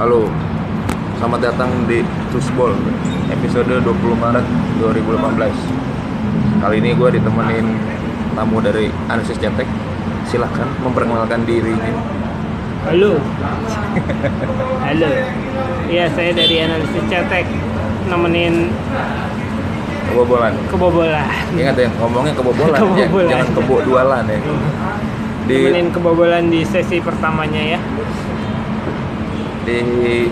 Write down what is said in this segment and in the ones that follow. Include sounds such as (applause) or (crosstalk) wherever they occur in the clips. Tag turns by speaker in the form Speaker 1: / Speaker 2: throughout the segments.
Speaker 1: Halo, selamat datang di Tusbol episode 20 Maret 2018 Kali ini gue ditemenin tamu dari Analisis Cetek Silahkan memperkenalkan dirinya
Speaker 2: Halo. (laughs) Halo. Iya, saya dari analisis cetek nemenin
Speaker 1: Kebobolan
Speaker 2: kebobolan.
Speaker 1: Ingat ya, ngomongnya kebobolan, ya, (laughs)
Speaker 2: Kebobolan.
Speaker 1: jangan kebo dualan ya Di,
Speaker 2: Nemenin kebobolan di sesi pertamanya ya.
Speaker 1: Di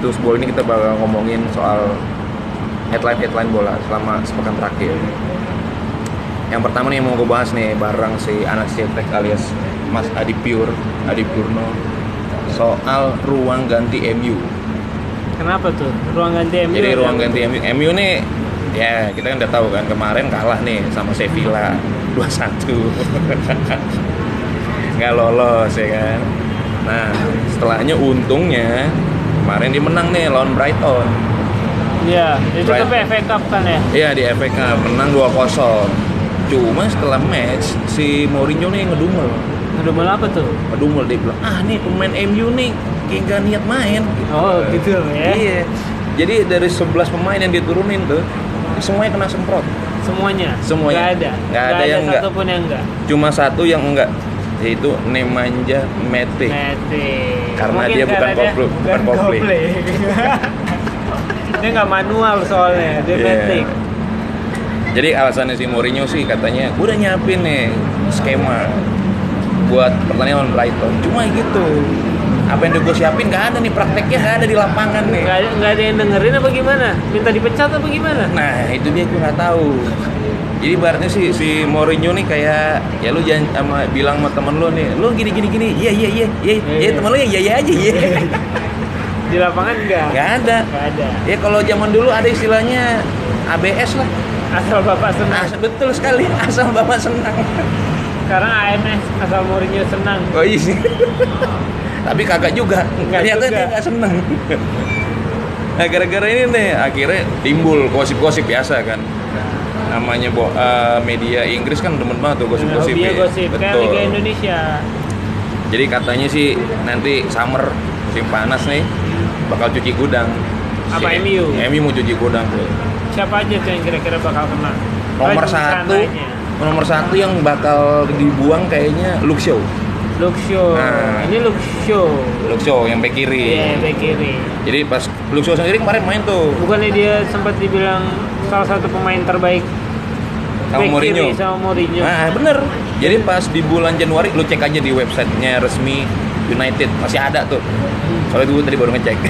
Speaker 1: Tusbol ini kita bakal ngomongin soal headline-headline bola selama sepekan terakhir yang pertama nih yang mau gue bahas nih bareng si anak Cetek alias Mas Adi Pure, Adi Purno soal ruang ganti MU.
Speaker 2: Kenapa tuh? Ruang ganti MU.
Speaker 1: Jadi
Speaker 2: ada
Speaker 1: ruang ganti? MU, MU nih ya kita kan udah tahu kan kemarin kalah nih sama Sevilla 2-1. (laughs) Nggak lolos ya kan. Nah, setelahnya untungnya kemarin dia menang nih lawan Brighton.
Speaker 2: Iya, itu
Speaker 1: Right.
Speaker 2: tapi FA Cup kan ya.
Speaker 1: Iya di FA Cup menang 2-0. Cuma setelah match si Mourinho nih ngedumel.
Speaker 2: Ngedumel apa tuh?
Speaker 1: Ngedumel dia bilang, "Ah, nih pemain MU nih kayak gak niat main."
Speaker 2: Oh, gitu ya.
Speaker 1: Iya. Jadi dari 11 pemain yang diturunin tuh semuanya kena semprot.
Speaker 2: Semuanya.
Speaker 1: Semuanya.
Speaker 2: Nggak ada.
Speaker 1: Nggak ada yang nggak.
Speaker 2: satupun yang enggak.
Speaker 1: Cuma satu yang enggak yaitu Nemanja Matic.
Speaker 2: Mete.
Speaker 1: Karena
Speaker 2: Mungkin
Speaker 1: dia bukan koplo- bukan kopling. (laughs)
Speaker 2: dia nggak manual soalnya, dia
Speaker 1: Iya.
Speaker 2: metik.
Speaker 1: Jadi alasannya si Mourinho sih katanya "Gua udah nyiapin nih skema buat pertandingan lawan Brighton. Cuma gitu. Apa yang udah gue siapin gak ada nih prakteknya gak ada di lapangan nih.
Speaker 2: Nggak ada, nggak ada yang dengerin apa gimana? Minta dipecat apa gimana?
Speaker 1: Nah itu dia gue nggak tahu. Jadi baratnya sih si Mourinho nih kayak ya lu jangan sama bilang sama temen lu nih, lu gini gini gini, iya iya iya iya,
Speaker 2: Iya,
Speaker 1: ya
Speaker 2: iya.
Speaker 1: temen lu ya iya iya aja iya. (laughs)
Speaker 2: Di lapangan enggak?
Speaker 1: Gak ada.
Speaker 2: Nggak ada.
Speaker 1: Ya kalau zaman dulu ada istilahnya ABS lah.
Speaker 2: Asal bapak senang.
Speaker 1: As- betul sekali (laughs) asal bapak senang.
Speaker 2: Sekarang AMS asal Mourinho senang.
Speaker 1: Oh iya sih. (laughs) Tapi kagak juga.
Speaker 2: Nggak
Speaker 1: Ternyata
Speaker 2: juga.
Speaker 1: dia nggak seneng. nah gara-gara ini nih akhirnya timbul gosip-gosip biasa kan. Namanya bo, eh, media Inggris kan demen banget tuh gosip-gosip. Ya.
Speaker 2: gosip kayak
Speaker 1: Betul.
Speaker 2: Liga Indonesia.
Speaker 1: Jadi katanya sih nanti summer musim panas nih bakal cuci gudang.
Speaker 2: Apa,
Speaker 1: Si-
Speaker 2: MU?
Speaker 1: MU mau cuci gudang tuh.
Speaker 2: Siapa aja tuh yang kira-kira bakal kena?
Speaker 1: Nomor satu,
Speaker 2: sananya.
Speaker 1: nomor satu yang bakal dibuang kayaknya Luke Shaw.
Speaker 2: Luke Shaw.
Speaker 1: Nah.
Speaker 2: Ini Luke Shaw.
Speaker 1: Luke Shaw yang bek kiri.
Speaker 2: Iya, bek kiri.
Speaker 1: Jadi pas Luke Shaw sendiri kemarin main tuh
Speaker 2: Bukannya dia sempat dibilang salah satu pemain terbaik
Speaker 1: sama Mourinho.
Speaker 2: sama Mourinho.
Speaker 1: Nah, bener. Jadi pas di bulan Januari lu cek aja di websitenya resmi United masih ada tuh. Soalnya gue tadi baru ngecek. (laughs)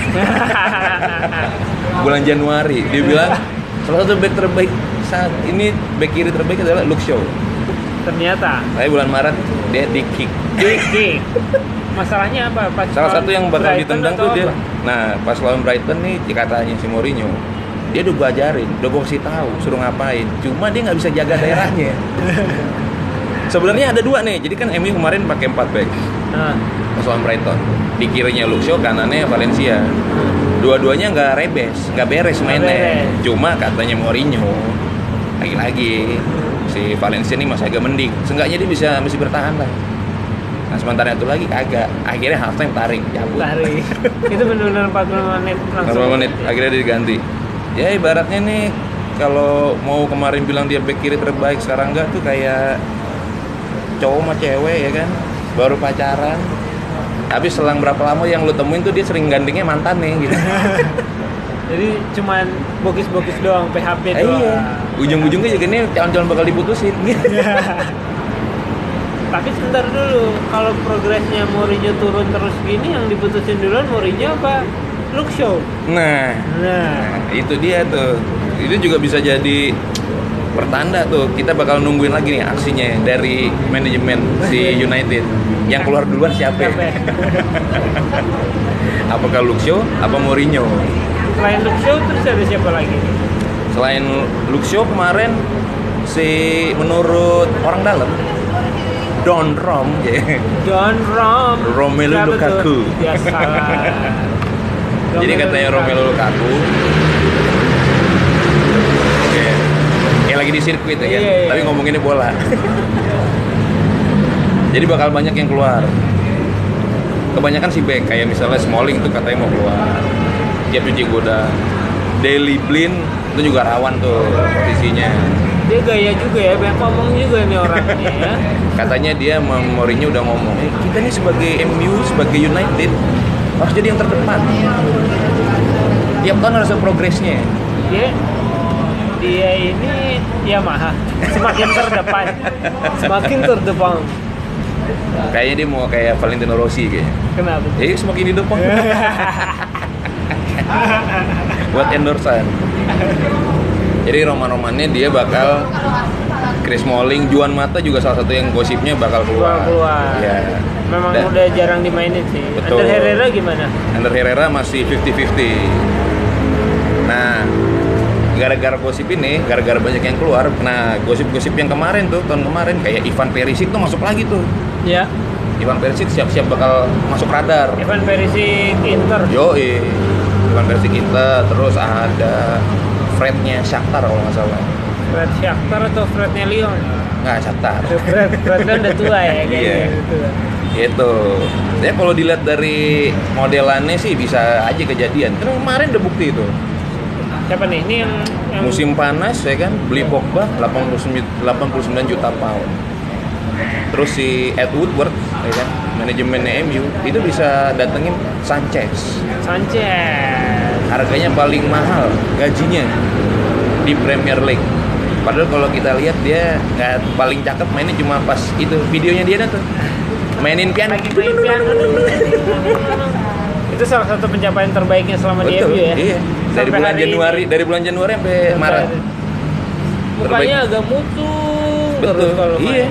Speaker 1: bulan Januari dia bilang salah satu back terbaik saat ini back kiri terbaik adalah Luke Shaw.
Speaker 2: Ternyata
Speaker 1: Tapi bulan Maret dia di kick.
Speaker 2: Diki. Masalahnya apa? Pas
Speaker 1: Salah satu yang bakal
Speaker 2: Brighton
Speaker 1: ditendang tuh dia.
Speaker 2: apa?
Speaker 1: Nah, pas lawan Brighton nih katanya si Mourinho dia udah gue ajarin, udah gue kasih tahu suruh ngapain. Cuma dia nggak bisa jaga daerahnya. (laughs) Sebenarnya ada dua nih. Jadi kan MU kemarin pakai 4 back
Speaker 2: Nah,
Speaker 1: lawan Brighton. Di kirinya Shaw, kanannya Valencia. Dua-duanya nggak rebes, nggak beres mainnya. Cuma katanya Mourinho lagi-lagi si Valencia ini masih agak mending. Seenggaknya dia bisa masih bertahan lah. Nah sementara itu lagi kagak. Akhirnya halftime tarik, cabut.
Speaker 2: lari. (laughs) itu benar-benar 40 menit langsung.
Speaker 1: 40 menit akhirnya dia diganti. Ya ibaratnya nih kalau mau kemarin bilang dia back kiri terbaik sekarang enggak tuh kayak cowok sama cewek ya kan? Baru pacaran. Tapi selang berapa lama yang lu temuin tuh dia sering gandengnya mantan nih gitu. (laughs)
Speaker 2: Jadi cuman bokis-bokis doang, PHP
Speaker 1: Eh,
Speaker 2: doang.
Speaker 1: iya. Ujung-ujungnya juga nih calon-calon bakal diputusin. (laughs)
Speaker 2: Tapi sebentar dulu, kalau progresnya Mourinho turun terus gini, yang diputusin duluan Mourinho apa Luke Shaw?
Speaker 1: nah
Speaker 2: Nah,
Speaker 1: itu dia tuh itu juga bisa jadi pertanda tuh kita bakal nungguin lagi nih aksinya dari manajemen si United yang keluar duluan siapa (laughs) apakah Shaw apa Mourinho
Speaker 2: Selain Shaw terus ada siapa lagi?
Speaker 1: selain Shaw kemarin si menurut orang dalam Don Rom. (laughs)
Speaker 2: John Rom.
Speaker 1: Romelu? Lukaku.
Speaker 2: Ya salah. (laughs)
Speaker 1: jadi katanya Romelu Lukaku. Oke. Kayak lagi di sirkuit ya kan?
Speaker 2: Iya, iya.
Speaker 1: tapi ngomonginnya bola. (laughs) Jadi bakal banyak yang keluar. Kebanyakan si back kayak misalnya Smalling tuh katanya mau keluar. Dia cuci goda Daily Blind itu juga rawan tuh posisinya.
Speaker 2: Dia gaya juga ya, banyak ngomong juga nih orangnya (laughs) ya.
Speaker 1: katanya dia Mourinho udah ngomong eh, kita nih sebagai MU sebagai United harus jadi yang terdepan tiap tahun harus ada progresnya
Speaker 2: Dia dia ini Yamaha semakin terdepan, semakin terdepan.
Speaker 1: kayaknya dia mau kayak Valentino Rossi kayaknya
Speaker 2: Kenapa?
Speaker 1: eh semakin di depan (laughs) buat endorsean jadi roman-romannya dia bakal Chris Smalling, Juan Mata juga salah satu yang gosipnya bakal keluar.
Speaker 2: Keluar keluar.
Speaker 1: Iya.
Speaker 2: Memang
Speaker 1: Dan
Speaker 2: udah jarang dimainin sih.
Speaker 1: Betul.
Speaker 2: Ander Herrera gimana?
Speaker 1: Ander Herrera masih 50-50. Nah, gara-gara gosip ini, gara-gara banyak yang keluar, nah gosip-gosip yang kemarin tuh, tahun kemarin kayak Ivan Perisic tuh masuk lagi tuh.
Speaker 2: Ya,
Speaker 1: Ivan Perisic siap-siap bakal masuk radar.
Speaker 2: Ivan Perisic Inter.
Speaker 1: Yo, Ivan Perisic kita, terus ada Frednya Shakhtar kalau nggak salah.
Speaker 2: Fred Shakhtar atau Frednya Lyon?
Speaker 1: Nggak, Shakhtar.
Speaker 2: Fred, Fred kan udah tua ya (laughs) kayaknya
Speaker 1: Iya.
Speaker 2: gitu.
Speaker 1: Gitu. Ya kalau dilihat dari modelannya sih bisa aja kejadian. Karena kemarin udah bukti itu.
Speaker 2: Siapa nih? Ini yang, yang
Speaker 1: Musim panas ya kan, beli Pogba 89, 89 juta pound. Terus si Ed Woodward ya kan, manajemennya MU itu bisa datengin Sanchez.
Speaker 2: Sanchez.
Speaker 1: Harganya paling mahal gajinya di Premier League. Padahal kalau kita lihat dia nggak paling cakep mainnya cuma pas itu videonya dia tuh mainin piano
Speaker 2: main piano. Itu salah satu pencapaian terbaiknya selama di MU ya.
Speaker 1: iya. Dari bulan
Speaker 2: ini.
Speaker 1: Januari, dari bulan Januari sampai Maret.
Speaker 2: Mukanya agak mutu
Speaker 1: Betul. Iya.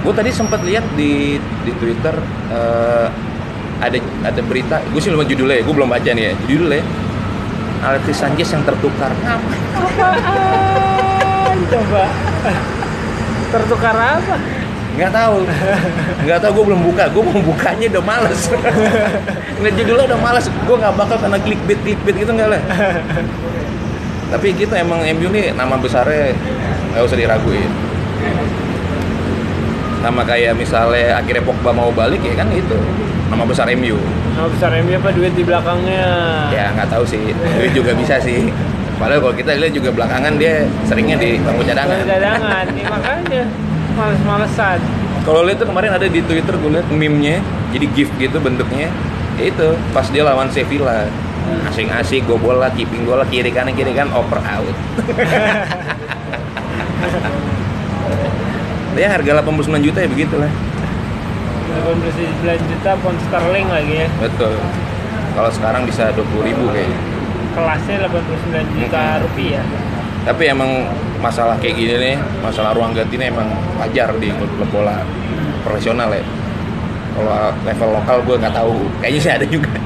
Speaker 1: Gue tadi sempat lihat di di Twitter eh, ada ada berita, gue sih lupa judulnya, gue belum baca nih ya. Judulnya Alexis Sanchez yang tertukar.
Speaker 2: Apaan (laughs) coba? Tertukar apa?
Speaker 1: Nggak tahu, nggak tahu. Gue belum buka. Gue mau bukanya udah males. Ngeliat judulnya udah males. Gue nggak bakal kena clickbait clickbait gitu nggak lah. Tapi kita emang MU nih nama besarnya nggak usah diraguin. Sama kayak misalnya akhirnya Pogba mau balik ya kan itu nama besar MU.
Speaker 2: Nama besar MU apa duit di belakangnya?
Speaker 1: Ya nggak tahu sih, itu juga bisa sih. Padahal kalau kita lihat juga belakangan dia seringnya di bangku cadangan.
Speaker 2: Cadangan, nih makanya males-malesan.
Speaker 1: Kalau lihat tuh kemarin ada di Twitter gue lihat meme-nya, jadi gift gitu bentuknya. Ya itu pas dia lawan Sevilla. Asing-asing gue bola, keeping bola kiri kanan kiri kan oper out. Dia (laughs) harga 89 juta ya begitulah.
Speaker 2: 89 juta pound sterling lagi ya.
Speaker 1: Betul. Kalau sekarang bisa 20 ribu kayaknya.
Speaker 2: Kelasnya 89 juta rupiah.
Speaker 1: Tapi emang masalah kayak gini nih, masalah ruang ganti ini emang wajar di klub bola profesional ya. Kalau level lokal gue nggak tahu, kayaknya sih ada juga. (laughs)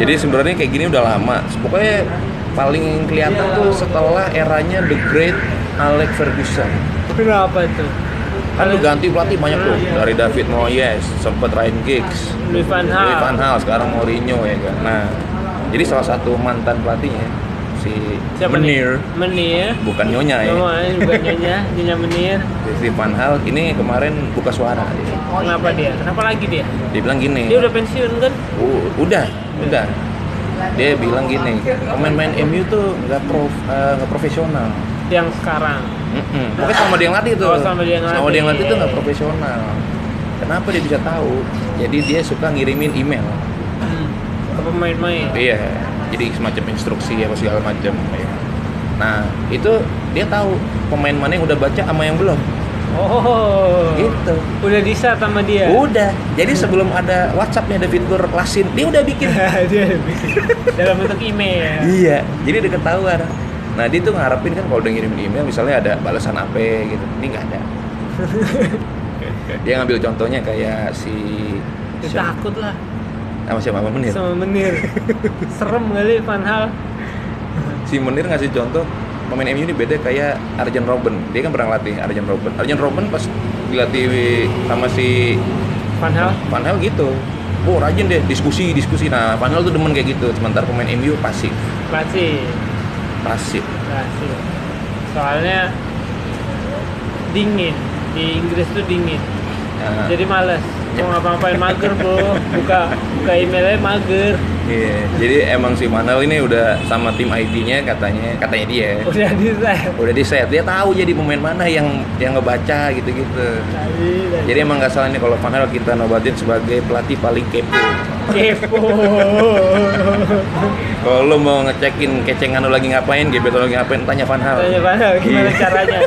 Speaker 1: Jadi sebenarnya kayak gini udah lama. Pokoknya paling kelihatan tuh setelah eranya The Great Alex Ferguson.
Speaker 2: Kenapa tuh?
Speaker 1: Kan lu ganti pelatih banyak tuh, dari David Moyes, sempet Ryan Giggs,
Speaker 2: Louis van Gaal.
Speaker 1: Louis van Gaal, sekarang Mourinho ya kan. Nah, jadi salah satu mantan pelatihnya si
Speaker 2: Siapa
Speaker 1: Menir,
Speaker 2: nih? Menir.
Speaker 1: bukan Nyonya ya.
Speaker 2: Bukan nyonya, nyonya Menir. (laughs)
Speaker 1: Si Van Hal ini kemarin buka suara. Dia,
Speaker 2: Kenapa dia? Kenapa lagi dia?
Speaker 1: dia bilang gini,
Speaker 2: Dia udah pensiun kan?
Speaker 1: "U- udah, udah. Dia bilang gini, pemain-pemain MU tuh nggak prof, eh, nggak profesional.
Speaker 2: Yang sekarang.
Speaker 1: Mm-mm. Pokoknya sama dia yang latih tuh.
Speaker 2: Oh, sama dia yang
Speaker 1: Sama
Speaker 2: latih.
Speaker 1: dia yang latih tuh nggak profesional. Kenapa dia bisa tahu? Jadi dia suka ngirimin email.
Speaker 2: Hmm. Ke pemain-main.
Speaker 1: Iya, jadi semacam instruksi apa segala macam. ya. Nah, itu dia tahu pemain mana yang udah baca sama yang belum.
Speaker 2: Oh.
Speaker 1: Gitu.
Speaker 2: Udah di sama dia.
Speaker 1: Udah. Jadi sebelum ada WhatsApp-nya ada fitur klasin, dia udah bikin. (laughs)
Speaker 2: dia bikin. dalam bentuk email.
Speaker 1: iya. Jadi udah ketahuan. Nah, dia tuh ngarepin kan kalau udah ngirimin email misalnya ada balasan apa gitu. Ini nggak ada. (laughs) dia ngambil contohnya kayak si
Speaker 2: Dia takut lah
Speaker 1: sama siapa sama Menir.
Speaker 2: sama Menir. Serem kali Van Hal.
Speaker 1: Si Menir ngasih contoh pemain MU ini beda kayak Arjen Robben. Dia kan pernah latih Arjen Robben. Arjen Robben pas dilatih sama si
Speaker 2: Van Hal.
Speaker 1: Van Hal gitu. Oh rajin deh diskusi diskusi. Nah Van Hal tuh demen kayak gitu. Sementara pemain MU pasif pasif.
Speaker 2: Klasik. Soalnya dingin. Di Inggris tuh dingin.
Speaker 1: Nah,
Speaker 2: Jadi males. Mau ngapa-ngapain mager bro buka buka emailnya mager
Speaker 1: Iya, jadi emang si Manel ini udah sama tim IT-nya katanya, katanya dia.
Speaker 2: udah di set
Speaker 1: Udah di set, dia tahu jadi pemain mana yang yang ngebaca gitu-gitu. Jadi emang nggak salah nih kalau Manel kita nobatin sebagai pelatih paling kepo.
Speaker 2: kepo
Speaker 1: Kalau lo mau ngecekin kecengan lo lagi ngapain, gebet lo lagi ngapain, tanya Van Hal.
Speaker 2: tanya mana gimana
Speaker 1: Iya.
Speaker 2: caranya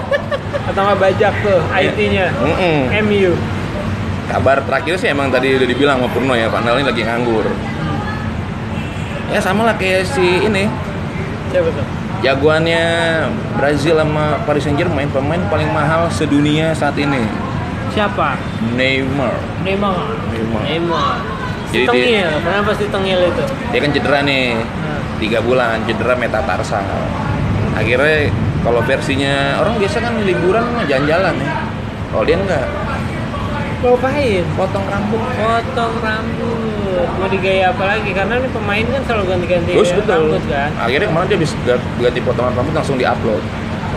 Speaker 2: atau nggak bajak tuh IT-nya
Speaker 1: Mm-mm.
Speaker 2: MU
Speaker 1: Kabar terakhir sih emang tadi udah dibilang sama Purno ya, Van Hal ini lagi nganggur. Ya sama lah kayak si ini,
Speaker 2: siapa tuh
Speaker 1: jagoannya Brazil sama Paris Saint Germain, pemain paling mahal sedunia saat ini.
Speaker 2: siapa
Speaker 1: Neymar.
Speaker 2: Neymar
Speaker 1: Neymar.
Speaker 2: Neymar si
Speaker 1: Jadi
Speaker 2: tengil kenapa si tengil itu
Speaker 1: Dia kan cedera nih,
Speaker 2: Nah,
Speaker 1: tiga bulan cedera metatarsal. Akhirnya kalau versinya orang biasa kan liburan jalan-jalan ya. Kalau dia enggak,
Speaker 2: ngapain
Speaker 1: potong rambut.
Speaker 2: potong rambut mau digaya apa lagi karena ini pemain kan selalu ganti-ganti
Speaker 1: Terus betul.
Speaker 2: rambut kan
Speaker 1: Akhirnya kemarin dia bisa ganti potongan rambut langsung diupload.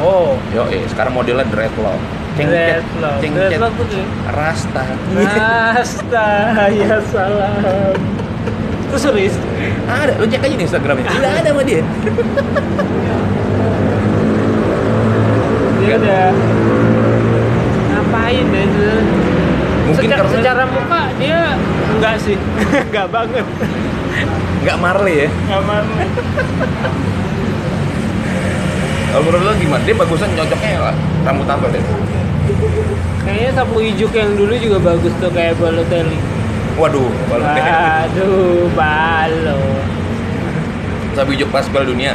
Speaker 2: oh
Speaker 1: Yo, eh, sekarang modelnya dreadlock.
Speaker 2: dreadlock
Speaker 1: cengcet,
Speaker 2: dreadlock tuh tuh
Speaker 1: rasta.
Speaker 2: Rasta ya salam itu serius
Speaker 1: Ada, lu cek aja di Instagramnya. Tidak ada sama dia.
Speaker 2: dia udah ngapain ya itu
Speaker 1: Mungkin
Speaker 2: secara,
Speaker 1: karena-
Speaker 2: secara muka dia enggak sih (laughs) enggak banget
Speaker 1: Nggak Marley ya.
Speaker 2: enggak banget
Speaker 1: Kalau menurut lo gimana? Dia bagusan cocoknya lah. Rambut apa deh?
Speaker 2: kayaknya sapu ijuk yang dulu juga bagus tuh kayak Balotelli
Speaker 1: Waduh, kalau
Speaker 2: aduh balo
Speaker 1: Sabi juk pas Piala dunia.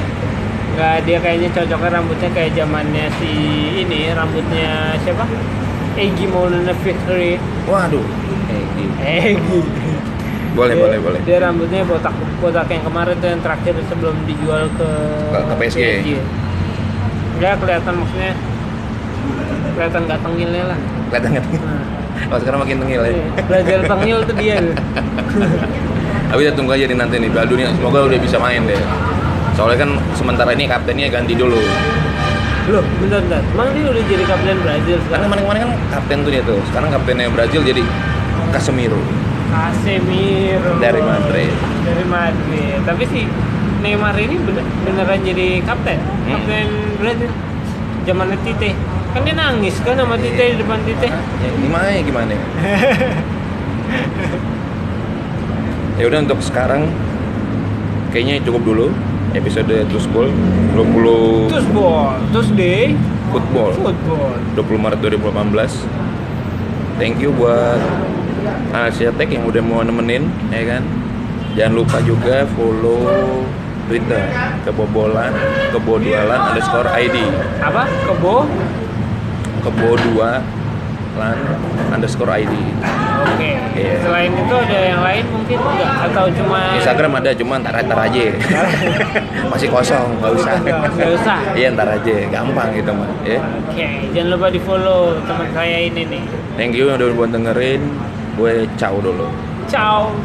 Speaker 2: Enggak, dia kayaknya cocoknya rambutnya kayak zamannya si ini rambutnya siapa? Egi Maulana Fikri.
Speaker 1: Waduh. Gitu.
Speaker 2: Egi.
Speaker 1: Boleh,
Speaker 2: Dia-
Speaker 1: boleh, boleh.
Speaker 2: Dia rambutnya botak botak yang kemarin tuh yang terakhir sebelum dijual ke
Speaker 1: Ke- ke PSG.
Speaker 2: Enggak kelihatan maksudnya kelihatan nggak tengilnya lah.
Speaker 1: Kelihatan nggak?
Speaker 2: Nah,
Speaker 1: Oh sekarang makin tengil ya.
Speaker 2: iya, belajar tengil tuh dia. (laughs)
Speaker 1: Tapi kita tunggu aja nih nanti nih Piala dunia. Semoga udah bisa main deh. Soalnya kan sementara ini kaptennya ganti dulu.
Speaker 2: Loh, bentar bentar. Emang dia udah jadi kapten Brazil
Speaker 1: Karena
Speaker 2: sekarang?
Speaker 1: kemarin-kemarin kan kapten tuh dia tuh. Sekarang kaptennya Brazil jadi Casemiro.
Speaker 2: Casemiro
Speaker 1: Dari Madrid.
Speaker 2: dari Madrid tapi si Neymar ini bener, beneran jadi kapten
Speaker 1: Hmm.
Speaker 2: kapten Brazil zaman Tite kan dia nangis kan sama Tite di depan Tite
Speaker 1: Ya, gimana ya gimana? ya? (laughs) ya udah untuk sekarang kayaknya cukup dulu episode Terus Ball 20
Speaker 2: terus ball terus
Speaker 1: Football.
Speaker 2: football
Speaker 1: 20 Maret 2018 thank you buat Asia Tech yang udah mau nemenin ya kan? Jangan lupa juga follow Twitter kebobolan kebodualan underscore ID
Speaker 2: apa? Kebo?
Speaker 1: Kebodualan underscore ID
Speaker 2: oke.
Speaker 1: Iya.
Speaker 2: selain itu ada yang lain mungkin enggak atau cuma
Speaker 1: Instagram ada cuma ntar ntar aja. (laughs) Masih kosong nggak usah.
Speaker 2: Nggak usah.
Speaker 1: iya ntar aja. Gampang gitu mah ya
Speaker 2: oke jangan lupa di follow teman saya ini nih.
Speaker 1: Thank you udah buat dengerin. Gue ciao dulu.
Speaker 2: Ciao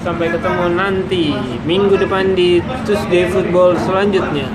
Speaker 2: sampai ketemu nanti minggu depan di Tuesday Football selanjutnya